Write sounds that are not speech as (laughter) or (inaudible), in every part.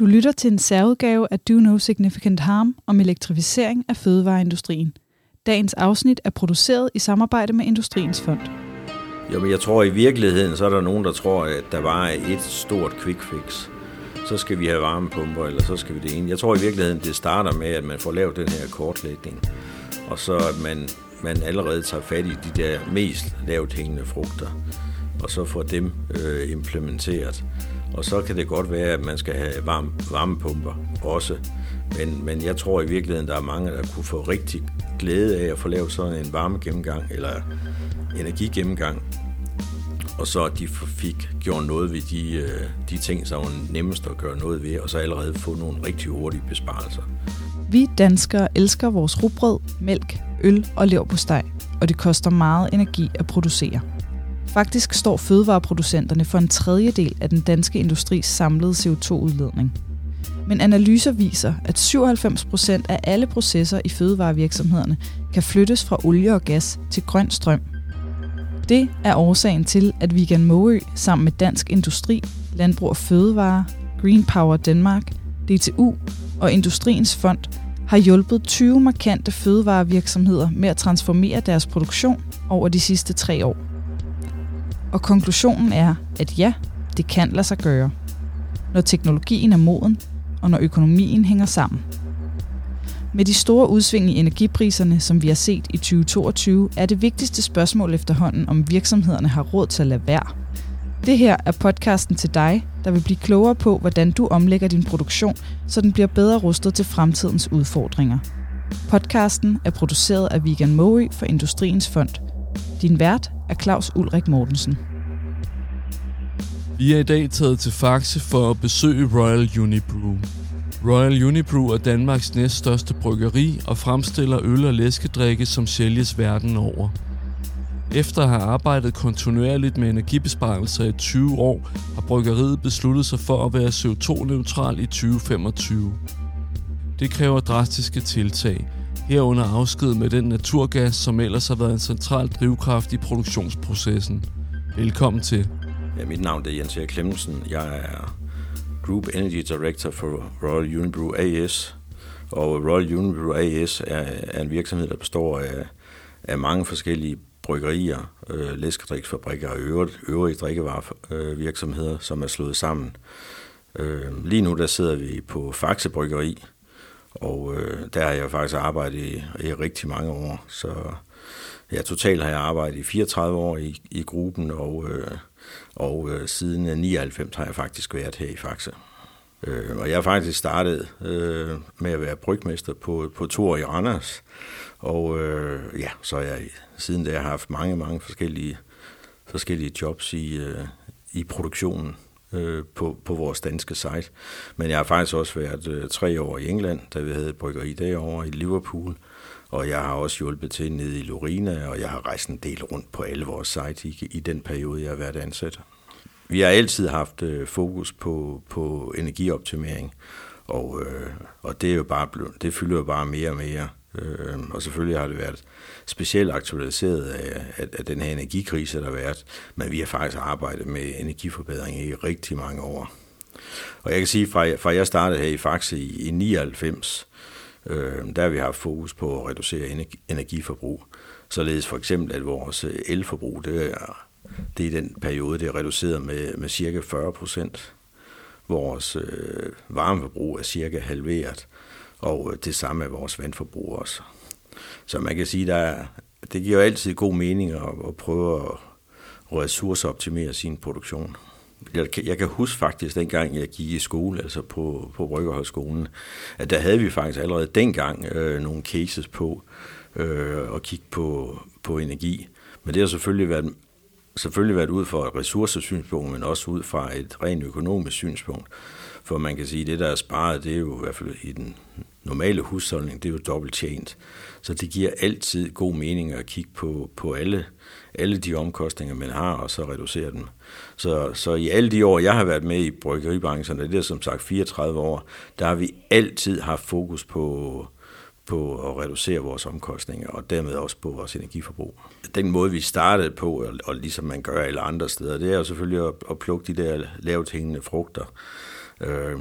Du lytter til en særudgave af Do No Significant Harm om elektrificering af fødevareindustrien. Dagens afsnit er produceret i samarbejde med Industriens Fond. Jo, men jeg tror i virkeligheden, så er der nogen, der tror, at der var et stort quick fix. Så skal vi have varmepumper, eller så skal vi det ene. Jeg tror i virkeligheden, det starter med, at man får lavet den her kortlægning. Og så at man, man allerede tager fat i de der mest lavt hængende frugter. Og så får dem øh, implementeret. Og så kan det godt være, at man skal have varme, varmepumper også. Men, men jeg tror i virkeligheden, der er mange, der kunne få rigtig glæde af at få lavet sådan en varmegennemgang eller energigennemgang. Og så at de fik gjort noget ved de, øh, de ting, som var nemmest at gøre noget ved, og så allerede få nogle rigtig hurtige besparelser. Vi danskere elsker vores rugbrød, mælk, øl og leverpostej, og det koster meget energi at producere. Faktisk står fødevareproducenterne for en tredjedel af den danske industris samlede CO2-udledning. Men analyser viser, at 97 procent af alle processer i fødevarevirksomhederne kan flyttes fra olie og gas til grøn strøm. Det er årsagen til, at Vegan Måø sammen med Dansk Industri, Landbrug og Fødevare, Green Power Danmark, DTU og Industriens Fond har hjulpet 20 markante fødevarevirksomheder med at transformere deres produktion over de sidste tre år. Og konklusionen er, at ja, det kan lade sig gøre, når teknologien er moden, og når økonomien hænger sammen. Med de store udsving i energipriserne, som vi har set i 2022, er det vigtigste spørgsmål efterhånden, om virksomhederne har råd til at lade være. Det her er podcasten til dig, der vil blive klogere på, hvordan du omlægger din produktion, så den bliver bedre rustet til fremtidens udfordringer. Podcasten er produceret af Vegan Moe for Industriens Fond. Din vært er Claus Ulrik Mortensen. Vi er i dag taget til Faxe for at besøge Royal Unibrew. Royal Unibrew er Danmarks næststørste bryggeri og fremstiller øl og læskedrikke, som sælges verden over. Efter at have arbejdet kontinuerligt med energibesparelser i 20 år, har bryggeriet besluttet sig for at være CO2-neutral i 2025. Det kræver drastiske tiltag, herunder afsked med den naturgas, som ellers har været en central drivkraft i produktionsprocessen. Velkommen til. Ja, mit navn er Jens Erik Klemmensen. Jeg er Group Energy Director for Royal Unibrew AS. Og Royal Unibrew AS er, er en virksomhed, der består af, af mange forskellige bryggerier, øh, læskedriksfabrikker og øvrige, øvrige drikkevarevirksomheder, øh, som er slået sammen. Øh, lige nu der sidder vi på Faxe Bryggeri, og øh, der har jeg faktisk arbejdet i, i rigtig mange år. Så ja, totalt har jeg arbejdet i 34 år i, i gruppen, og, øh, og øh, siden øh, 99 har jeg faktisk været her i Faxe. Øh, og jeg har faktisk startet øh, med at være brygmester på, på Tor i Randers. Og øh, ja, så har jeg siden da haft mange, mange forskellige, forskellige jobs i, øh, i produktionen øh, på, på vores danske site. Men jeg har faktisk også været øh, tre år i England, da vi havde et bryggeri derovre i Liverpool. Og jeg har også hjulpet til nede i Lorina, og jeg har rejst en del rundt på alle vores sites i, i den periode, jeg har været ansat. Vi har altid haft øh, fokus på, på energioptimering, og, øh, og det, er jo bare blevet, det fylder jo bare mere og mere. Øh, og selvfølgelig har det været specielt aktualiseret af, af, af den her energikrise, der har været, men vi har faktisk arbejdet med energiforbedring i rigtig mange år. Og jeg kan sige, fra, fra jeg startede her i Faxe i, i 99, øh, der har vi haft fokus på at reducere energi, energiforbrug. Således for eksempel, at vores øh, elforbrug, det er, det er den periode, det er reduceret med, med cirka 40 procent. Vores øh, varmeforbrug er cirka halveret, og øh, det samme er vores vandforbrug også. Så man kan sige, der det giver altid god mening at, at prøve at ressourceoptimere sin produktion. Jeg jeg kan huske faktisk, dengang jeg gik i skole, altså på, på Bryggerhøjskolen, at der havde vi faktisk allerede dengang øh, nogle cases på øh, at kigge på, på energi. Men det har selvfølgelig været, selvfølgelig været ud fra et ressourcesynspunkt, men også ud fra et rent økonomisk synspunkt. For man kan sige, at det, der er sparet, det er jo i hvert fald i den normale husholdning, det er jo dobbelt tjent. Så det giver altid god mening at kigge på, på alle, alle de omkostninger, man har, og så reducere dem. Så, så i alle de år, jeg har været med i bryggeribranchen, det er som sagt 34 år, der har vi altid haft fokus på, på at reducere vores omkostninger, og dermed også på vores energiforbrug. Den måde, vi startede på, og, og ligesom man gør alle andre steder, det er jo selvfølgelig at, at plukke de der lavt hængende frugter. Øh,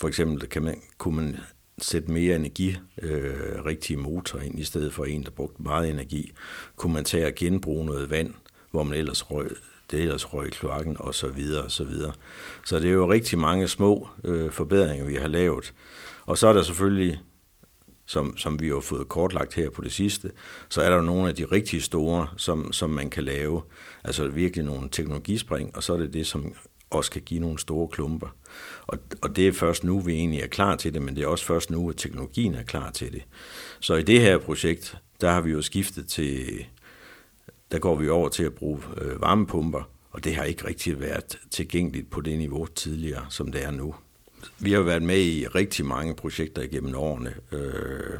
for eksempel kan man, kunne man sætte mere energi, øh, rigtige motor ind, i stedet for en, der brugte meget energi. Kunne man tage og genbruge noget vand, hvor man ellers røg, det ellers røg i kloakken, og så videre, og så videre. Så det er jo rigtig mange små øh, forbedringer, vi har lavet. Og så er der selvfølgelig, som, som vi har fået kortlagt her på det sidste, så er der jo nogle af de rigtig store, som, som man kan lave. Altså virkelig nogle teknologispring, og så er det det, som også kan give nogle store klumper. Og, og det er først nu, vi egentlig er klar til det, men det er også først nu, at teknologien er klar til det. Så i det her projekt, der har vi jo skiftet til, der går vi over til at bruge øh, varmepumper, og det har ikke rigtig været tilgængeligt på det niveau tidligere, som det er nu. Vi har været med i rigtig mange projekter igennem årene. Øh,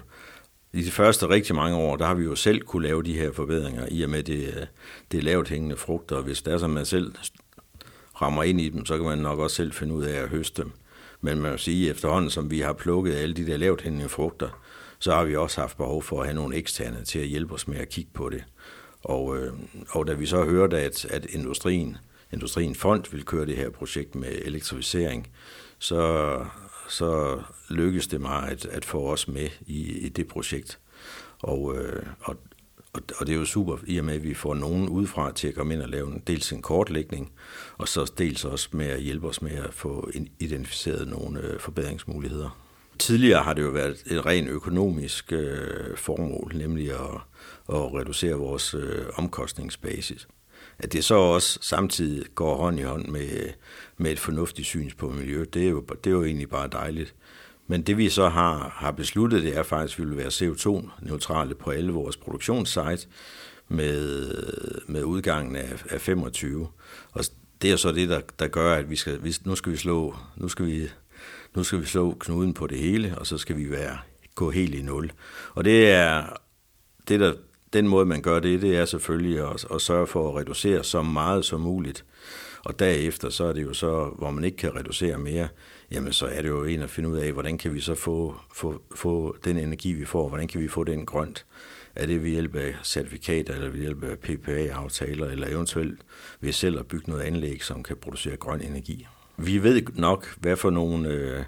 I de første rigtig mange år, der har vi jo selv kunne lave de her forbedringer, i og med det, øh, det lavt hængende frugter, og hvis det er, som man selv rammer ind i dem, så kan man nok også selv finde ud af at høste dem. Men man må sige, at efterhånden som vi har plukket alle de der lavt hængende frugter, så har vi også haft behov for at have nogle eksterne til at hjælpe os med at kigge på det. Og, øh, og da vi så hørte, at, at industrien, industrien Fond vil køre det her projekt med elektrificering, så, så lykkedes det mig at, at få os med i, i det projekt. Og, øh, og, og, og det er jo super, i og med, at vi får nogen udefra til at komme ind og lave en, dels en kortlægning, og så dels også med at hjælpe os med at få identificeret nogle øh, forbedringsmuligheder. Tidligere har det jo været et rent økonomisk øh, formål, nemlig at, at reducere vores øh, omkostningsbasis. At det så også samtidig går hånd i hånd med, med et fornuftigt syns på miljø, det er, jo, det er jo egentlig bare dejligt. Men det vi så har, har besluttet, det er faktisk, at vi vil være CO2-neutrale på alle vores produktionssite med, med udgangen af, af 25. Og det er så det, der, der gør, at vi skal, vi, nu skal vi slå, nu skal vi, nu skal vi slå knuden på det hele, og så skal vi være, gå helt i nul. Og det er, det der, den måde, man gør det, det er selvfølgelig at, at sørge for at reducere så meget som muligt. Og derefter, så er det jo så, hvor man ikke kan reducere mere, jamen så er det jo en at finde ud af, hvordan kan vi så få, få, få den energi, vi får, hvordan kan vi få den grønt. Er det ved hjælp af certifikater, eller ved hjælp af PPA-aftaler, eller eventuelt ved selv at bygge noget anlæg, som kan producere grøn energi. Vi ved nok, hvad for nogle, øh,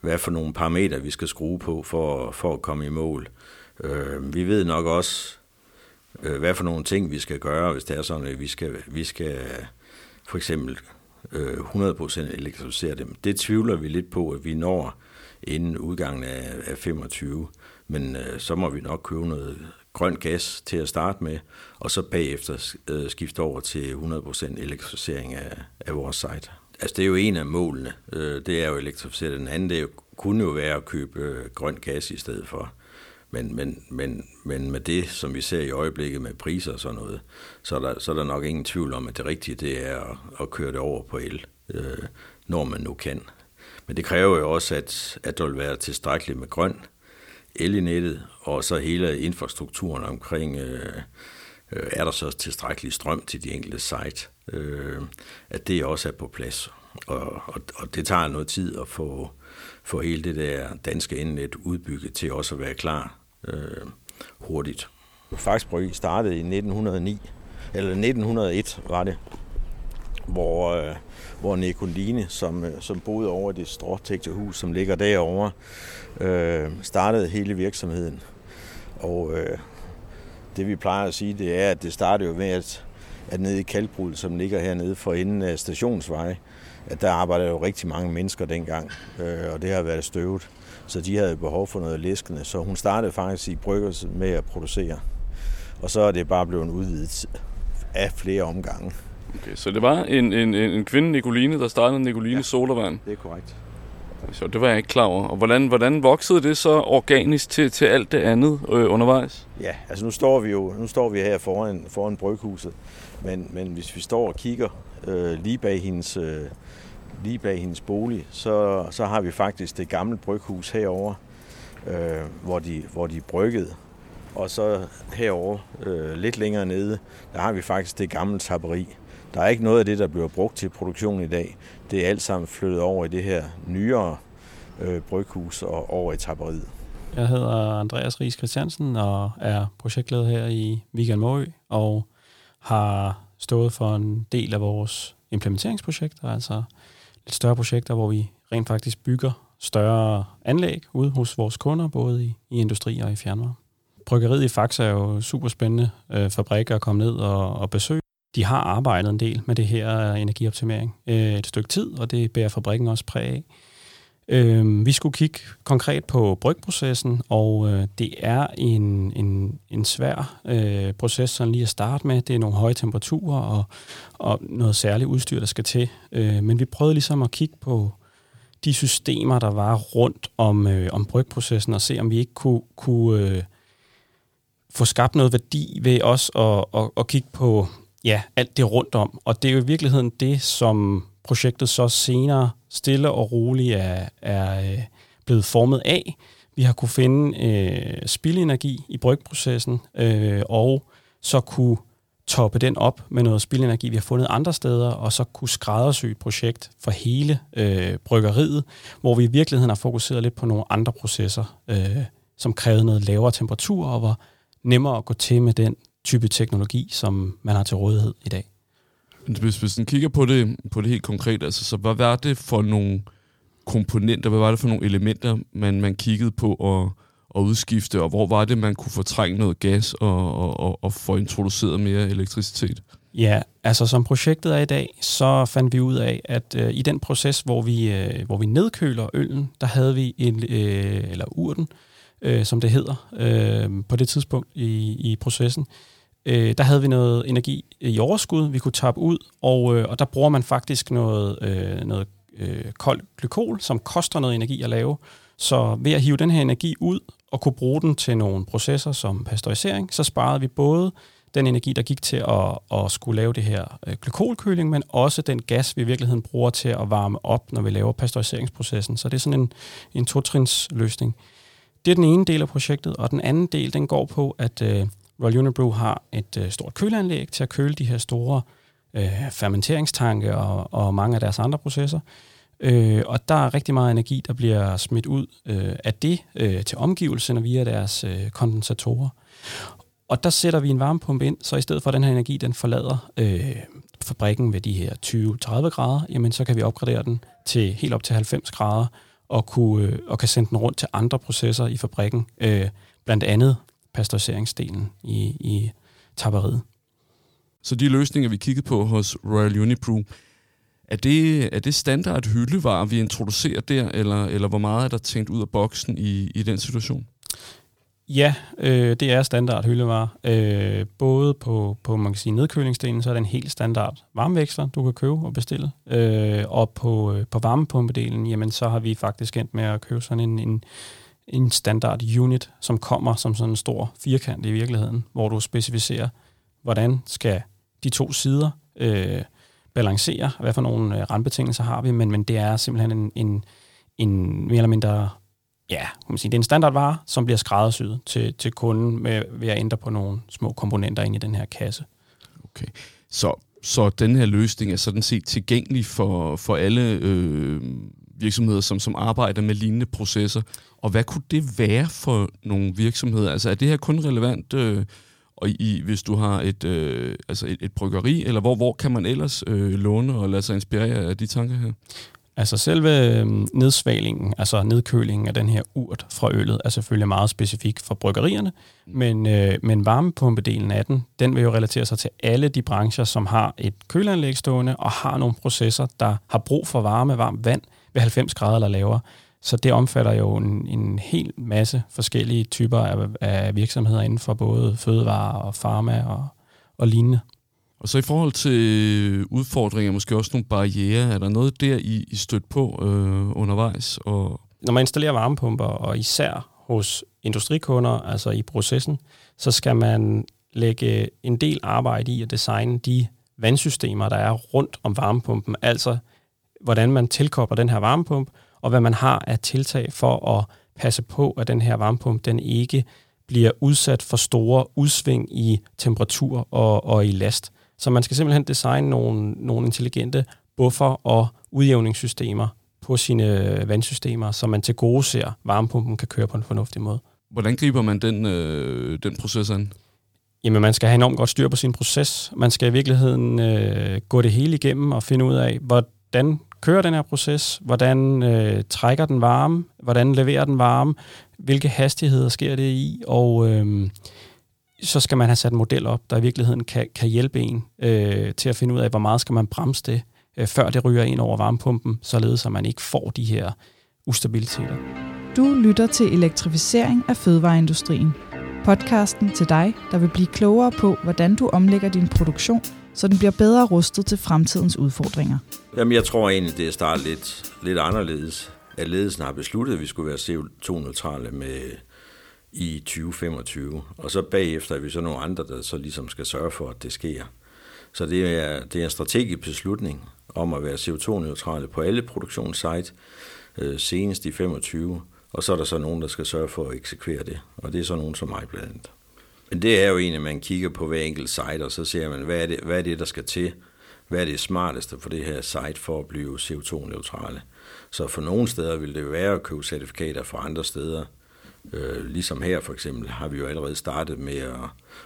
hvad for nogle parametre, vi skal skrue på for, for at komme i mål. Øh, vi ved nok også, øh, hvad for nogle ting, vi skal gøre, hvis det er sådan, at vi skal, vi skal for eksempel øh, 100% elektrificere dem. Det tvivler vi lidt på, at vi når inden udgangen af, af 25. Men øh, så må vi nok købe noget grøn gas til at starte med, og så bagefter øh, skifte over til 100% elektrificering af, af vores site. Altså det er jo en af målene, øh, det er jo elektrificere. Den anden det kunne jo være at købe øh, grøn gas i stedet for. Men, men, men, men med det, som vi ser i øjeblikket med priser og sådan noget, så er der, så er der nok ingen tvivl om, at det rigtige det er at, at køre det over på el, øh, når man nu kan. Men det kræver jo også, at, at der vil være tilstrækkeligt med grøn el i nettet, og så hele infrastrukturen omkring, øh, øh, er der så tilstrækkelig strøm til de enkelte site, øh, at det også er på plads. Og, og, og det tager noget tid at få, få hele det der danske indnet udbygget til også at være klar øh, hurtigt. Faktisk Bryg startede i 1909, eller 1901 var det, hvor, øh, hvor Nicoline, som, øh, som boede over det stråtægte hus, som ligger derovre, øh, startede hele virksomheden. Og øh, det vi plejer at sige, det er, at det startede jo med, at, at nede i Kalbrud, som ligger hernede for enden af stationsvej, at der arbejdede jo rigtig mange mennesker dengang, øh, og det har været støvet. Så de havde behov for noget læskende. Så hun startede faktisk i Bryggers med at producere. Og så er det bare blevet udvidet af flere omgange. Okay, så det var en, en, en kvinde, Nicoline, der startede Nicoline ja, Solervand? det er korrekt. Så det var jeg ikke klar over. Og hvordan, hvordan voksede det så organisk til, til alt det andet øh, undervejs? Ja, altså nu står vi jo nu står vi her foran, foran bryghuset, men, men hvis vi står og kigger øh, lige bag hendes øh, lige bag hendes bolig, så, så har vi faktisk det gamle bryghus herover, øh, hvor, de, hvor de bryggede. Og så herover øh, lidt længere nede, der har vi faktisk det gamle taberi. Der er ikke noget af det, der bliver brugt til produktion i dag. Det er alt sammen flyttet over i det her nyere øh, bryghus og over i taberiet. Jeg hedder Andreas Ries Christiansen og er projektleder her i Vigan Måø og har stået for en del af vores implementeringsprojekter, altså lidt større projekter, hvor vi rent faktisk bygger større anlæg ude hos vores kunder, både i, i industri og i fjernvarme. Bryggeriet i Faxe er jo super spændende øh, fabrik at komme ned og, og besøge. De har arbejdet en del med det her energioptimering øh, et stykke tid, og det bærer fabrikken også præg af. Øh, vi skulle kigge konkret på brygprocessen, og øh, det er en, en, en svær øh, proces sådan lige at starte med. Det er nogle høje temperaturer og, og noget særligt udstyr, der skal til. Øh, men vi prøvede ligesom at kigge på de systemer, der var rundt om, øh, om brygprocessen, og se om vi ikke kunne, kunne øh, få skabt noget værdi ved os at, at, at kigge på ja, alt det rundt om. Og det er jo i virkeligheden det, som projektet så senere stille og roligt er, er øh, blevet formet af. Vi har kunne finde øh, spildenergi i brygprocessen, øh, og så kunne toppe den op med noget spildenergi, vi har fundet andre steder, og så kunne skræddersy et projekt for hele øh, bryggeriet, hvor vi i virkeligheden har fokuseret lidt på nogle andre processer, øh, som krævede noget lavere temperatur, og var nemmere at gå til med den type teknologi, som man har til rådighed i dag. Hvis, hvis man kigger på det, på det helt konkret, altså, så hvad var det for nogle komponenter, hvad var det for nogle elementer, man, man kiggede på at, at udskifte, og hvor var det, man kunne fortrænge noget gas og, og, og, og få introduceret mere elektricitet? Ja, altså som projektet er i dag, så fandt vi ud af, at øh, i den proces, hvor vi, øh, hvor vi nedkøler øllen, der havde vi en, øh, eller urten, øh, som det hedder, øh, på det tidspunkt i, i processen, øh, der havde vi noget energi i overskud, vi kunne tappe ud, og, øh, og der bruger man faktisk noget, øh, noget øh, kold glykol, som koster noget energi at lave. Så ved at hive den her energi ud og kunne bruge den til nogle processer som pasteurisering, så sparede vi både den energi, der gik til at, at skulle lave det her øh, glykolkøling, men også den gas, vi i virkeligheden bruger til at varme op, når vi laver pasteuriseringsprocessen. Så det er sådan en, en totrins løsning. Det er den ene del af projektet, og den anden del, den går på, at øh, Royal Unibrew har et øh, stort køleanlæg til at køle de her store øh, fermenteringstanke og, og mange af deres andre processer. Øh, og der er rigtig meget energi, der bliver smidt ud øh, af det øh, til omgivelserne via deres øh, kondensatorer. Og der sætter vi en varmepumpe ind, så i stedet for at den her energi, den forlader øh, fabrikken ved de her 20-30 grader, jamen så kan vi opgradere den til helt op til 90 grader og, kunne, øh, og kan sende den rundt til andre processer i fabrikken. Øh, blandt andet pasteuriseringsdelen i, i tapperiet. Så de løsninger, vi kiggede på hos Royal Unibrew, er det, er det standard hyldevarer, vi introducerer der, eller, eller hvor meget er der tænkt ud af boksen i, i den situation? Ja, øh, det er standard hyldevarer. Øh, både på, på man kan sige, nedkølingsdelen, så er det en helt standard varmeveksler, du kan købe og bestille. Øh, og på, øh, på varmepumpedelen, jamen så har vi faktisk endt med at købe sådan en, en en standard unit, som kommer som sådan en stor firkant i virkeligheden, hvor du specificerer, hvordan skal de to sider øh, balancere, hvad for nogle øh, randbetingelser har vi, men, men det er simpelthen en, en, en mere eller mindre, ja, kan man sige, det er en standardvare, som bliver skræddersyet til, til kunden med, ved at ændre på nogle små komponenter ind i den her kasse. Okay, så, så den her løsning er sådan set tilgængelig for, for alle øh, virksomheder, som, som arbejder med lignende processer. Og hvad kunne det være for nogle virksomheder? Altså er det her kun relevant, øh, og i, hvis du har et, øh, altså et, et bryggeri, eller hvor, hvor kan man ellers øh, låne og lade sig inspirere af de tanker her? Altså selve øhm, nedsvalingen, altså nedkølingen af den her urt fra øllet, er selvfølgelig meget specifik for bryggerierne, men, øh, men varmepumpedelen af den, den vil jo relatere sig til alle de brancher, som har et køleanlæg stående og har nogle processer, der har brug for varme, varmt vand ved 90 grader eller lavere. Så det omfatter jo en, en hel masse forskellige typer af, af virksomheder inden for både fødevare og farma og, og lignende. Og så i forhold til udfordringer, måske også nogle barriere, er der noget der, I, I stødt på øh, undervejs? Og Når man installerer varmepumper, og især hos industrikunder, altså i processen, så skal man lægge en del arbejde i at designe de vandsystemer, der er rundt om varmepumpen, altså hvordan man tilkobler den her varmepumpe, og hvad man har af tiltag for at passe på, at den her varmepumpe den ikke bliver udsat for store udsving i temperatur og, og i last. Så man skal simpelthen designe nogle, nogle intelligente buffer og udjævningssystemer på sine vandsystemer, så man til gode ser, varmepumpen kan køre på en fornuftig måde. Hvordan griber man den, øh, den proces an? Jamen, man skal have enormt godt styr på sin proces. Man skal i virkeligheden øh, gå det hele igennem og finde ud af, hvordan kører den her proces, hvordan øh, trækker den varme, hvordan leverer den varme, hvilke hastigheder sker det i, og øh, så skal man have sat en model op, der i virkeligheden kan, kan hjælpe en øh, til at finde ud af, hvor meget skal man bremse det, øh, før det ryger ind over varmepumpen, således at man ikke får de her ustabiliteter. Du lytter til elektrificering af fødevareindustrien. Podcasten til dig, der vil blive klogere på, hvordan du omlægger din produktion, så den bliver bedre rustet til fremtidens udfordringer. Jamen, jeg tror egentlig, det er startet lidt, lidt anderledes. At ledelsen har besluttet, at vi skulle være CO2-neutrale med i 2025. Og så bagefter er vi så nogle andre, der så ligesom skal sørge for, at det sker. Så det er, det er en strategisk beslutning om at være CO2-neutrale på alle produktionssite øh, senest i 25. Og så er der så nogen, der skal sørge for at eksekvere det. Og det er så nogen som mig blandt andet. Men det er jo egentlig, at man kigger på hver enkelt site, og så ser man, hvad er det, hvad er det der skal til? Hvad er det smarteste for det her site for at blive CO2-neutrale? Så for nogle steder vil det være at købe certifikater, for andre steder Øh, ligesom her for eksempel har vi jo allerede startet med at,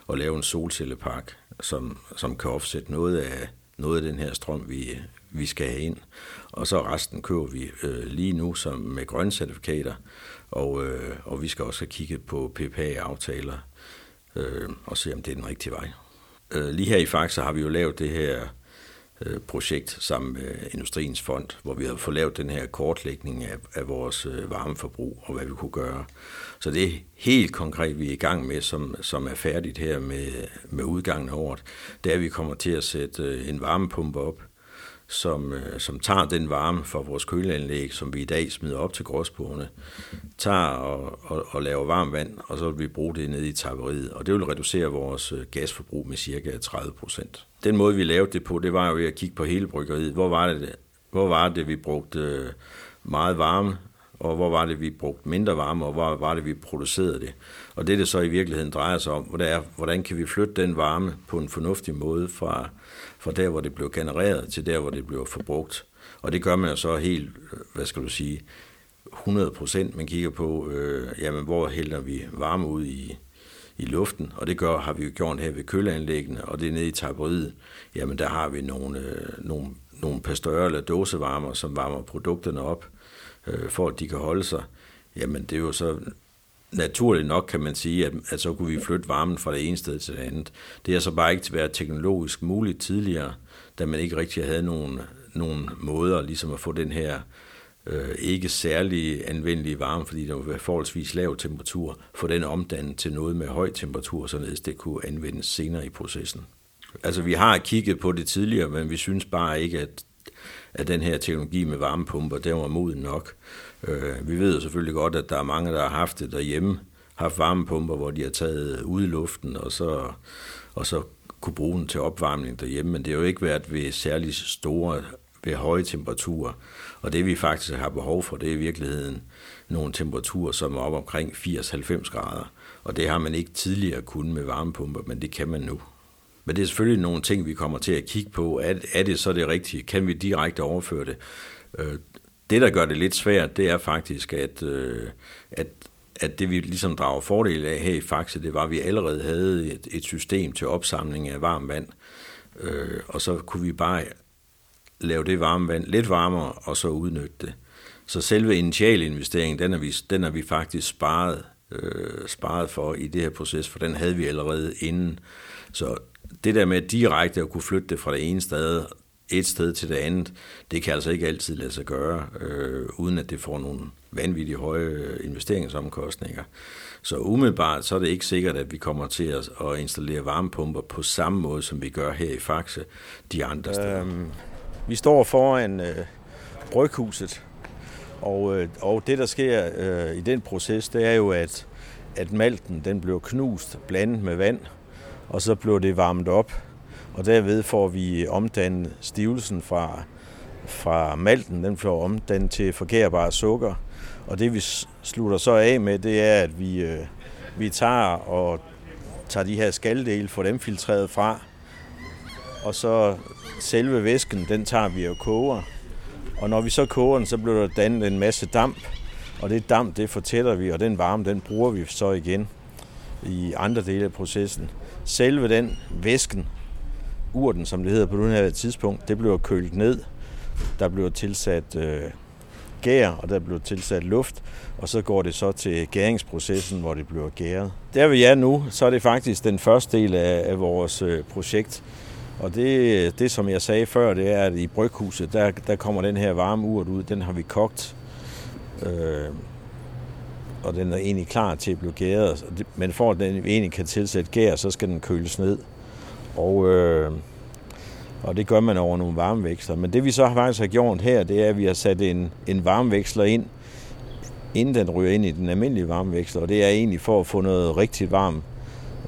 at lave en solcellepark, som, som kan offsætte noget af, noget af den her strøm, vi, vi skal have ind. Og så resten køber vi øh, lige nu som med grønne certifikater, og, øh, og vi skal også have kigget på PPA-aftaler øh, og se, om det er den rigtige vej. Øh, lige her i Faxe har vi jo lavet det her Øh, projekt sammen med Industriens Fond, hvor vi har fået lavet den her kortlægning af, af vores øh, varmeforbrug og hvad vi kunne gøre. Så det er helt konkret, vi er i gang med, som, som er færdigt her med, med udgangen af året. Det er, at vi kommer til at sætte øh, en varmepumpe op, som, øh, som tager den varme fra vores køleanlæg, som vi i dag smider op til gråsbogene, tager og, og, og laver varmt vand, og så vil vi bruge det nede i tapperiet, og det vil reducere vores øh, gasforbrug med cirka 30 procent. Den måde, vi lavede det på, det var jo ved at kigge på hele bryggeriet. Hvor var det, hvor var det vi brugte øh, meget varme, og hvor var det, vi brugte mindre varme, og hvor var det, vi producerede det. Og det, det så i virkeligheden drejer sig om, hvordan kan vi flytte den varme på en fornuftig måde fra, fra der, hvor det blev genereret, til der, hvor det blev forbrugt. Og det gør man jo så helt, øh, hvad skal du sige, 100 procent. Man kigger på, øh, jamen, hvor hælder vi varme ud i, i luften, og det gør, har vi jo gjort her ved køleanlæggene, og det er nede i taberiet, jamen der har vi nogle, øh, nogle, nogle pastører eller dåsevarmer, som varmer produkterne op, øh, for at de kan holde sig. Jamen det er jo så naturligt nok, kan man sige, at, at så kunne vi flytte varmen fra det ene sted til det andet. Det har så bare ikke været teknologisk muligt tidligere, da man ikke rigtig havde nogen, nogen måder ligesom at få den her øh, ikke særlig anvendelige varme, fordi der var forholdsvis lav temperatur, få den omdannet til noget med høj temperatur, således det kunne anvendes senere i processen. Altså vi har kigget på det tidligere, men vi synes bare ikke, at, at den her teknologi med varmepumper, den var moden nok. Øh, vi ved jo selvfølgelig godt, at der er mange, der har haft det derhjemme, haft varmepumper, hvor de har taget ud i luften, og så, og så kunne bruge den til opvarmning derhjemme, men det har jo ikke været ved særlig store, ved høje temperaturer. Og det vi faktisk har behov for, det er i virkeligheden nogle temperaturer, som er op omkring 80-90 grader. Og det har man ikke tidligere kunnet med varmepumper, men det kan man nu. Men det er selvfølgelig nogle ting, vi kommer til at kigge på. Er, er det så det rigtige? Kan vi direkte overføre det? Øh, det, der gør det lidt svært, det er faktisk, at, øh, at, at det vi ligesom drager fordel af her i Faxe, det var, at vi allerede havde et, et system til opsamling af varmt vand. Øh, og så kunne vi bare lave det varme vand lidt varmere, og så udnytte det. Så selve initialinvesteringen, den har vi, den har vi faktisk sparet, øh, sparet for i det her proces, for den havde vi allerede inden. Så det der med direkte at kunne flytte det fra det ene sted, et sted til det andet, det kan altså ikke altid lade sig gøre, øh, uden at det får nogle vanvittigt høje øh, investeringsomkostninger. Så umiddelbart så er det ikke sikkert, at vi kommer til at, at installere varmepumper på samme måde, som vi gør her i Faxe de andre steder. Øhm, vi står foran øh, bryghuset, og, øh, og det, der sker øh, i den proces, det er jo, at, at malten den bliver knust, blandet med vand, og så bliver det varmet op, og derved får vi omdannet stivelsen fra, fra malten, den får omdannet til forkærbar sukker, og det vi slutter så af med, det er, at vi, øh, vi tager og tager de her skaldele, får dem filtreret fra, og så selve væsken, den tager vi og koger. Og når vi så koger den, så bliver der dannet en masse damp, og det damp, det fortætter vi, og den varme, den bruger vi så igen i andre dele af processen. Selve den væsken, urten, som det hedder på det her tidspunkt, det bliver kølet ned, der bliver tilsat øh, gær, og der bliver tilsat luft, og så går det så til gæringsprocessen, hvor det bliver gæret. Der vi er nu, så er det faktisk den første del af, af vores øh, projekt. Og det, det, som jeg sagde før, det er, at i bryghuset, der, der kommer den her varme urt ud. Den har vi kogt, øh, og den er egentlig klar til at blive gæret. Men for at den egentlig kan tilsætte gær, så skal den køles ned. Og, øh, og det gør man over nogle varmeveksler. Men det vi så faktisk har gjort her, det er, at vi har sat en, en varmeveksler ind, inden den ryger ind i den almindelige varmeveksler. Og det er egentlig for at få noget rigtig varmt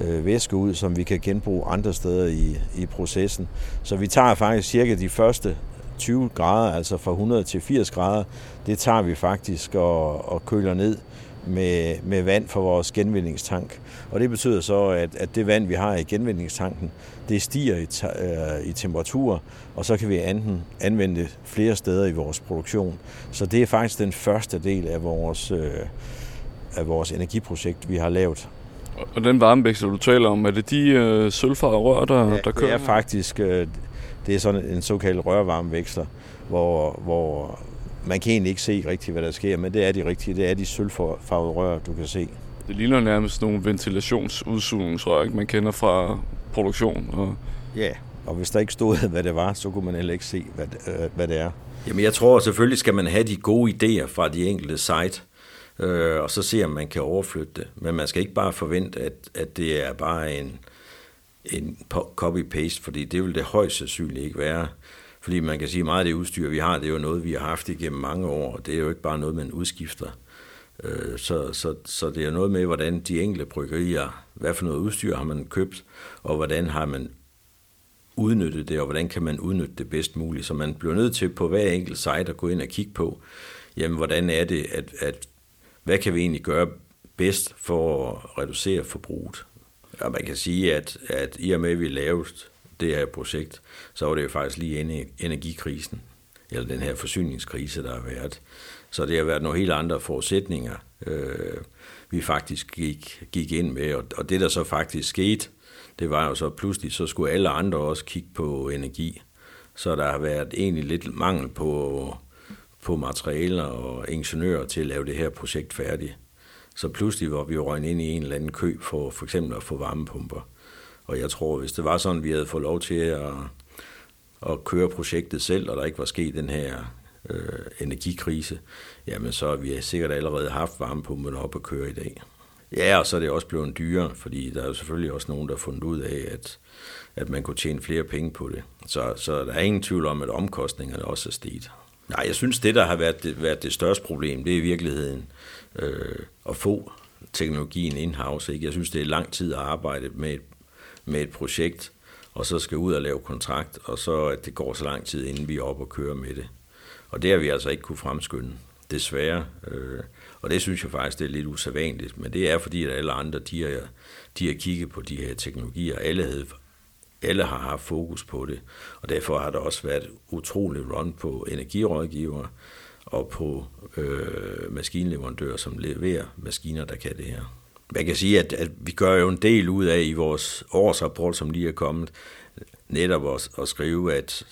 øh, væske ud, som vi kan genbruge andre steder i, i processen. Så vi tager faktisk cirka de første 20 grader, altså fra 100 til 80 grader, det tager vi faktisk og, og køler ned med, med vand fra vores genvindingstank. Og det betyder så, at, at det vand, vi har i genvindingstanken, det stiger i, øh, i temperatur, og så kan vi anden, anvende det flere steder i vores produktion. Så det er faktisk den første del af vores, øh, af vores energiprojekt, vi har lavet. Og den varmeveksler, du taler om, er det de øh, sølvfarvede rør, der, ja, der kører? det er faktisk øh, det er sådan en såkaldt rørvarmeveksler, hvor, hvor man kan egentlig ikke se rigtigt, hvad der sker, men det er de rigtige. Det er de sølvfarvede rør, du kan se. Det ligner nærmest nogle ventilationsudsugningsrør, ikke? man kender fra produktion. Og... Ja, og hvis der ikke stod, (laughs) hvad det var, så kunne man heller ikke se, hvad, øh, hvad det er. Jamen jeg tror selvfølgelig skal man have de gode idéer fra de enkelte site, øh, og så se, om man kan overflytte det. Men man skal ikke bare forvente, at, at det er bare en, en copy-paste, fordi det vil det højst sandsynligt ikke være. Fordi man kan sige, at meget af det udstyr, vi har, det er jo noget, vi har haft igennem mange år, og det er jo ikke bare noget, man udskifter. Øh, så, så, så det er noget med, hvordan de enkelte bryggerier, hvad for noget udstyr har man købt, og hvordan har man udnyttet det, og hvordan kan man udnytte det bedst muligt. Så man bliver nødt til på hver enkelt site at gå ind og kigge på, jamen hvordan er det, at, at hvad kan vi egentlig gøre bedst for at reducere forbruget. Og man kan sige, at, at i og med, at vi lavede det her projekt, så var det jo faktisk lige inde i energikrisen, eller den her forsyningskrise, der har været. Så det har været nogle helt andre forudsætninger, øh, vi faktisk gik, gik ind med. Og, og det, der så faktisk skete, det var jo så pludselig, så skulle alle andre også kigge på energi. Så der har været egentlig lidt mangel på, på materialer og ingeniører til at lave det her projekt færdigt. Så pludselig var vi jo ind i en eller anden kø for for eksempel at få varmepumper. Og jeg tror, hvis det var sådan, at vi havde fået lov til at, at køre projektet selv, og der ikke var sket den her øh, energikrise, jamen så har vi sikkert allerede haft varmepumpen op at køre i dag. Ja, og så er det også blevet dyrere, fordi der er jo selvfølgelig også nogen, der har fundet ud af, at, at man kunne tjene flere penge på det. Så, så der er ingen tvivl om, at omkostningerne også er steget. Nej, jeg synes, det, der har været det, været det største problem, det er i virkeligheden øh, at få teknologien in-house. Ikke? Jeg synes, det er lang tid at arbejde med et, med et projekt, og så skal ud og lave kontrakt, og så at det går så lang tid, inden vi er oppe og kører med det. Og det har vi altså ikke kunne fremskynde, desværre. Øh, og det synes jeg faktisk, det er lidt usædvanligt, men det er fordi, at alle andre, de har, de har kigget på de her teknologier. Alle, havde, alle har haft fokus på det, og derfor har der også været utrolig run på energirådgivere og på øh, maskinleverandører, som leverer maskiner, der kan det her. Man kan sige, at, at vi gør jo en del ud af i vores årsrapport, som lige er kommet, netop at, at skrive, at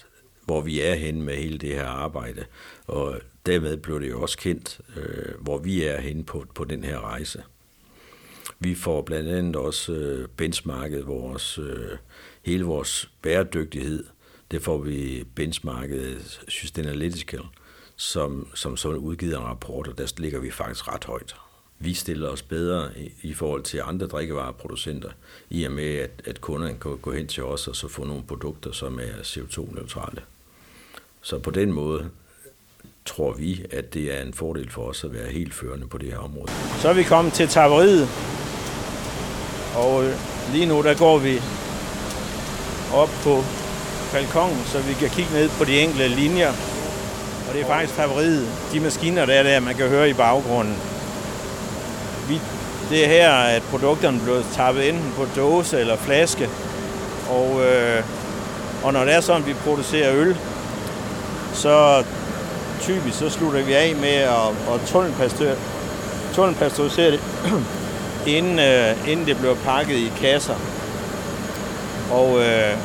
hvor vi er henne med hele det her arbejde. Og dermed blev det jo også kendt, øh, hvor vi er henne på, på den her rejse. Vi får blandt andet også øh, benchmarket vores, øh, hele vores bæredygtighed. Det får vi benchmarket Sustainalytical, som, som så udgivet en rapport, og der ligger vi faktisk ret højt. Vi stiller os bedre i, i forhold til andre drikkevareproducenter, i og med, at, at kunderne kan gå hen til os og så få nogle produkter, som er CO2-neutrale. Så på den måde tror vi, at det er en fordel for os at være helt førende på det her område. Så er vi kommet til taberiet, og øh, lige nu der går vi op på balkongen, så vi kan kigge ned på de enkelte linjer. Og det er faktisk taberiet, de maskiner, der er der, man kan høre i baggrunden. Vi, det er her, at produkterne bliver tappet enten på dåse eller flaske. Og, øh, og når det er sådan, at vi producerer øl, så typisk så slutter vi af med at, at tunnelpasteurisere det, (clears throat) inden, øh, inden det bliver pakket i kasser. Og, øh,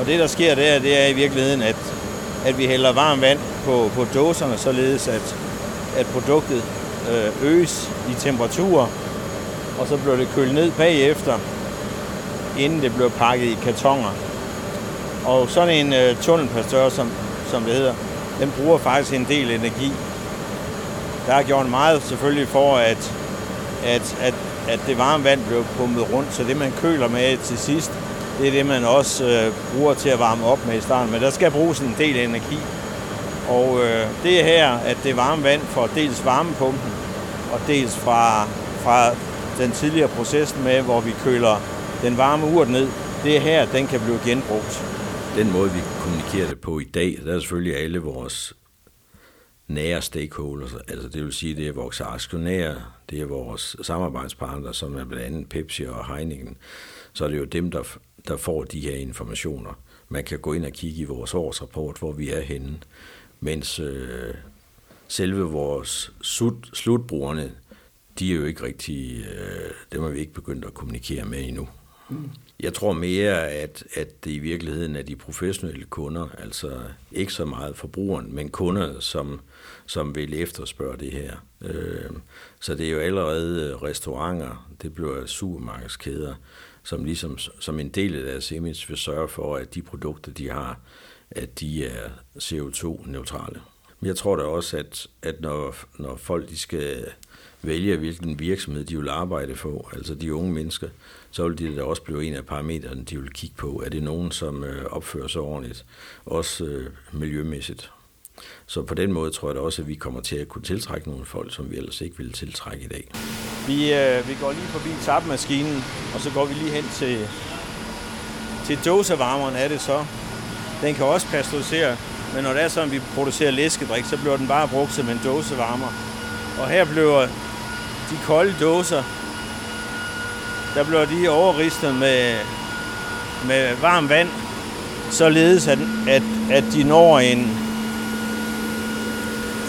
og det, der sker der, det er i virkeligheden, at at vi hælder varmt vand på, på dåserne, således at, at produktet øh, øges i temperatur, og så bliver det kølet ned bagefter, inden det bliver pakket i kartoner. Og sådan en øh, tunnelpastør, som, som det hedder, den bruger faktisk en del energi. Der er gjort meget selvfølgelig for, at, at, at, at det varme vand bliver pumpet rundt, så det man køler med til sidst, det er det, man også øh, bruger til at varme op med i starten. Men der skal bruges en del energi. Og øh, det er her, at det varme vand får dels varmepumpen, og dels fra, fra den tidligere proces med, hvor vi køler den varme urt ned, det er her, den kan blive genbrugt. Den måde, vi kommunikerer det på i dag, der er selvfølgelig alle vores nære stakeholders, altså det vil sige, det er vores aktionærer, det er vores samarbejdspartnere, som er blandt andet Pepsi og Heineken, så er det jo dem, der, der får de her informationer. Man kan gå ind og kigge i vores årsrapport, hvor vi er henne, mens øh, selve vores slut, slutbrugerne, de er jo ikke rigtig, øh, dem er vi ikke begyndt at kommunikere med endnu. Mm. Jeg tror mere, at, at det i virkeligheden er de professionelle kunder, altså ikke så meget forbrugeren, men kunder, som, som vil efterspørge det her. Øh, så det er jo allerede restauranter, det bliver supermarkedskæder, som ligesom som en del af deres image vil sørge for, at de produkter, de har, at de er CO2-neutrale. Men jeg tror da også, at, at når, når folk de skal vælge, hvilken virksomhed de vil arbejde for, altså de unge mennesker, så vil det da også blive en af parametrene, de vil kigge på. Er det nogen, som øh, opfører sig ordentligt, også øh, miljømæssigt? Så på den måde tror jeg da også, at vi kommer til at kunne tiltrække nogle folk, som vi ellers ikke ville tiltrække i dag. Vi, øh, vi går lige forbi tapmaskinen, og så går vi lige hen til, til dåsevarmeren er det så. Den kan også pasteurisere, men når det er sådan, at vi producerer læskedrik, så bliver den bare brugt som en dåsevarmer. Og her bliver de kolde dåser, der bliver de overristet med, med varmt vand, således at, at, at de når en,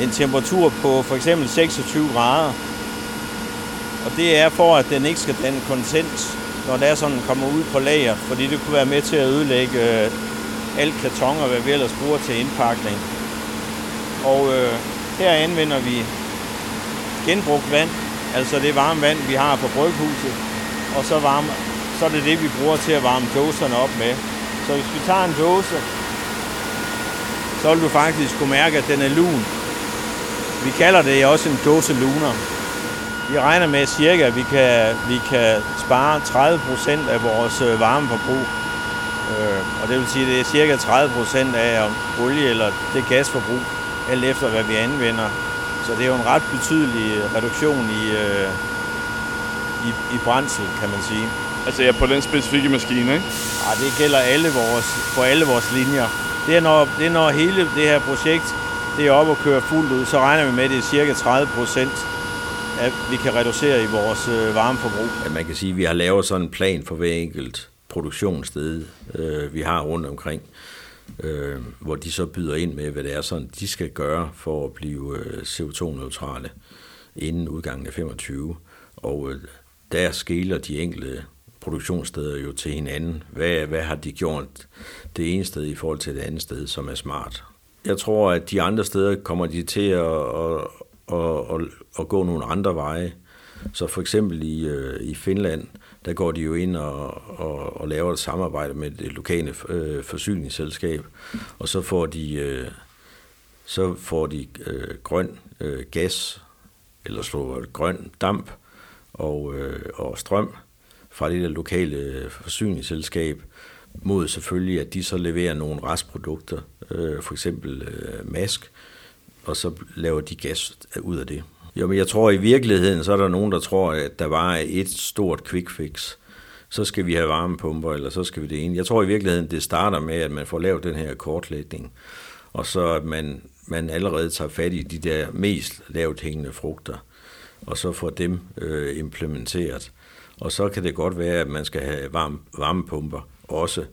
en temperatur på for eksempel 26 grader. Og det er for, at den ikke skal danne kondens, når det er sådan, den kommer ud på lager, fordi det kunne være med til at ødelægge øh, alt karton og hvad vi ellers bruger til indpakning. Og øh, her anvender vi genbrugt vand, altså det varme vand, vi har på bryghuset, og så, varme, så er det det, vi bruger til at varme dåserne op med. Så hvis vi tager en dåse, så vil du faktisk kunne mærke, at den er lun. Vi kalder det også en dåse luner. Vi regner med cirka, at vi kan, vi kan spare 30% af vores øh, varmeforbrug. Øh, og det vil sige, at det er cirka 30 procent af olie eller det gasforbrug, alt efter hvad vi anvender. Så det er jo en ret betydelig reduktion i, øh, i, i brændsel, kan man sige. Altså ja, på den specifikke maskine, ikke? Ja, det gælder alle vores, på alle vores linjer. Det er, når, det er når hele det her projekt det er op og køre fuldt ud, så regner vi med, at det er cirka 30 procent, at vi kan reducere i vores øh, varmeforbrug. Ja, man kan sige, at vi har lavet sådan en plan for hver enkelt produktionssted, øh, vi har rundt omkring, øh, hvor de så byder ind med, hvad det er, sådan, de skal gøre for at blive øh, CO2-neutrale inden udgangen af 25. Og øh, der skiller de enkelte produktionssteder jo til hinanden. Hvad, hvad har de gjort det ene sted i forhold til det andet sted, som er smart? Jeg tror, at de andre steder kommer de til at, at, at, at, at gå nogle andre veje. Så for eksempel i, øh, i Finland, der går de jo ind og, og, og laver et samarbejde med det lokale øh, forsyningsselskab, og så får de, øh, så får de øh, grøn øh, gas, eller slår grøn damp og, øh, og strøm fra det der lokale øh, forsyningsselskab, mod selvfølgelig, at de så leverer nogle restprodukter, øh, for eksempel øh, mask, og så laver de gas ud af det. Jo, men jeg tror i virkeligheden, så er der nogen, der tror, at der var et stort quick fix. Så skal vi have varmepumper, eller så skal vi det ene. Jeg tror i virkeligheden, det starter med, at man får lavet den her kortlægning, og så at man, man allerede tager fat i de der mest lavt hængende frugter, og så får dem øh, implementeret. Og så kan det godt være, at man skal have varme, varmepumper også.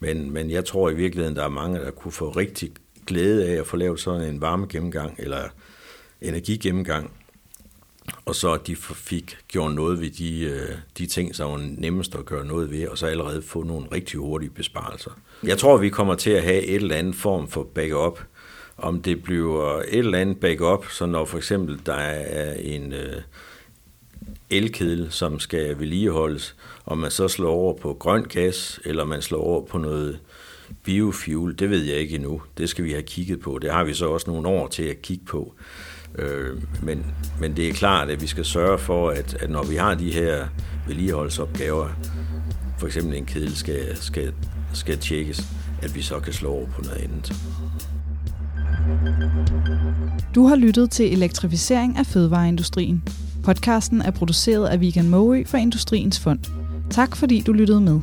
Men, men jeg tror i virkeligheden, der er mange, der kunne få rigtig glæde af at få lavet sådan en varmegennemgang eller energigennemgang og så at de fik gjort noget ved de, øh, de ting, som var nemmest at gøre noget ved, og så allerede få nogle rigtig hurtige besparelser. Jeg tror, vi kommer til at have et eller andet form for backup. Om det bliver et eller andet backup, så når for eksempel der er en øh, elkedel, som skal vedligeholdes, og man så slår over på grøn gas, eller man slår over på noget biofuel, det ved jeg ikke endnu. Det skal vi have kigget på. Det har vi så også nogle år til at kigge på. Øh, men, men det er klart, at vi skal sørge for, at, at når vi har de her vedligeholdsopgaver, for eksempel en kedel skal, skal, skal tjekkes, at vi så kan slå over på noget andet. Du har lyttet til Elektrificering af fødevareindustrien. Podcasten er produceret af Vegan Måø for Industriens Fond. Tak fordi du lyttede med.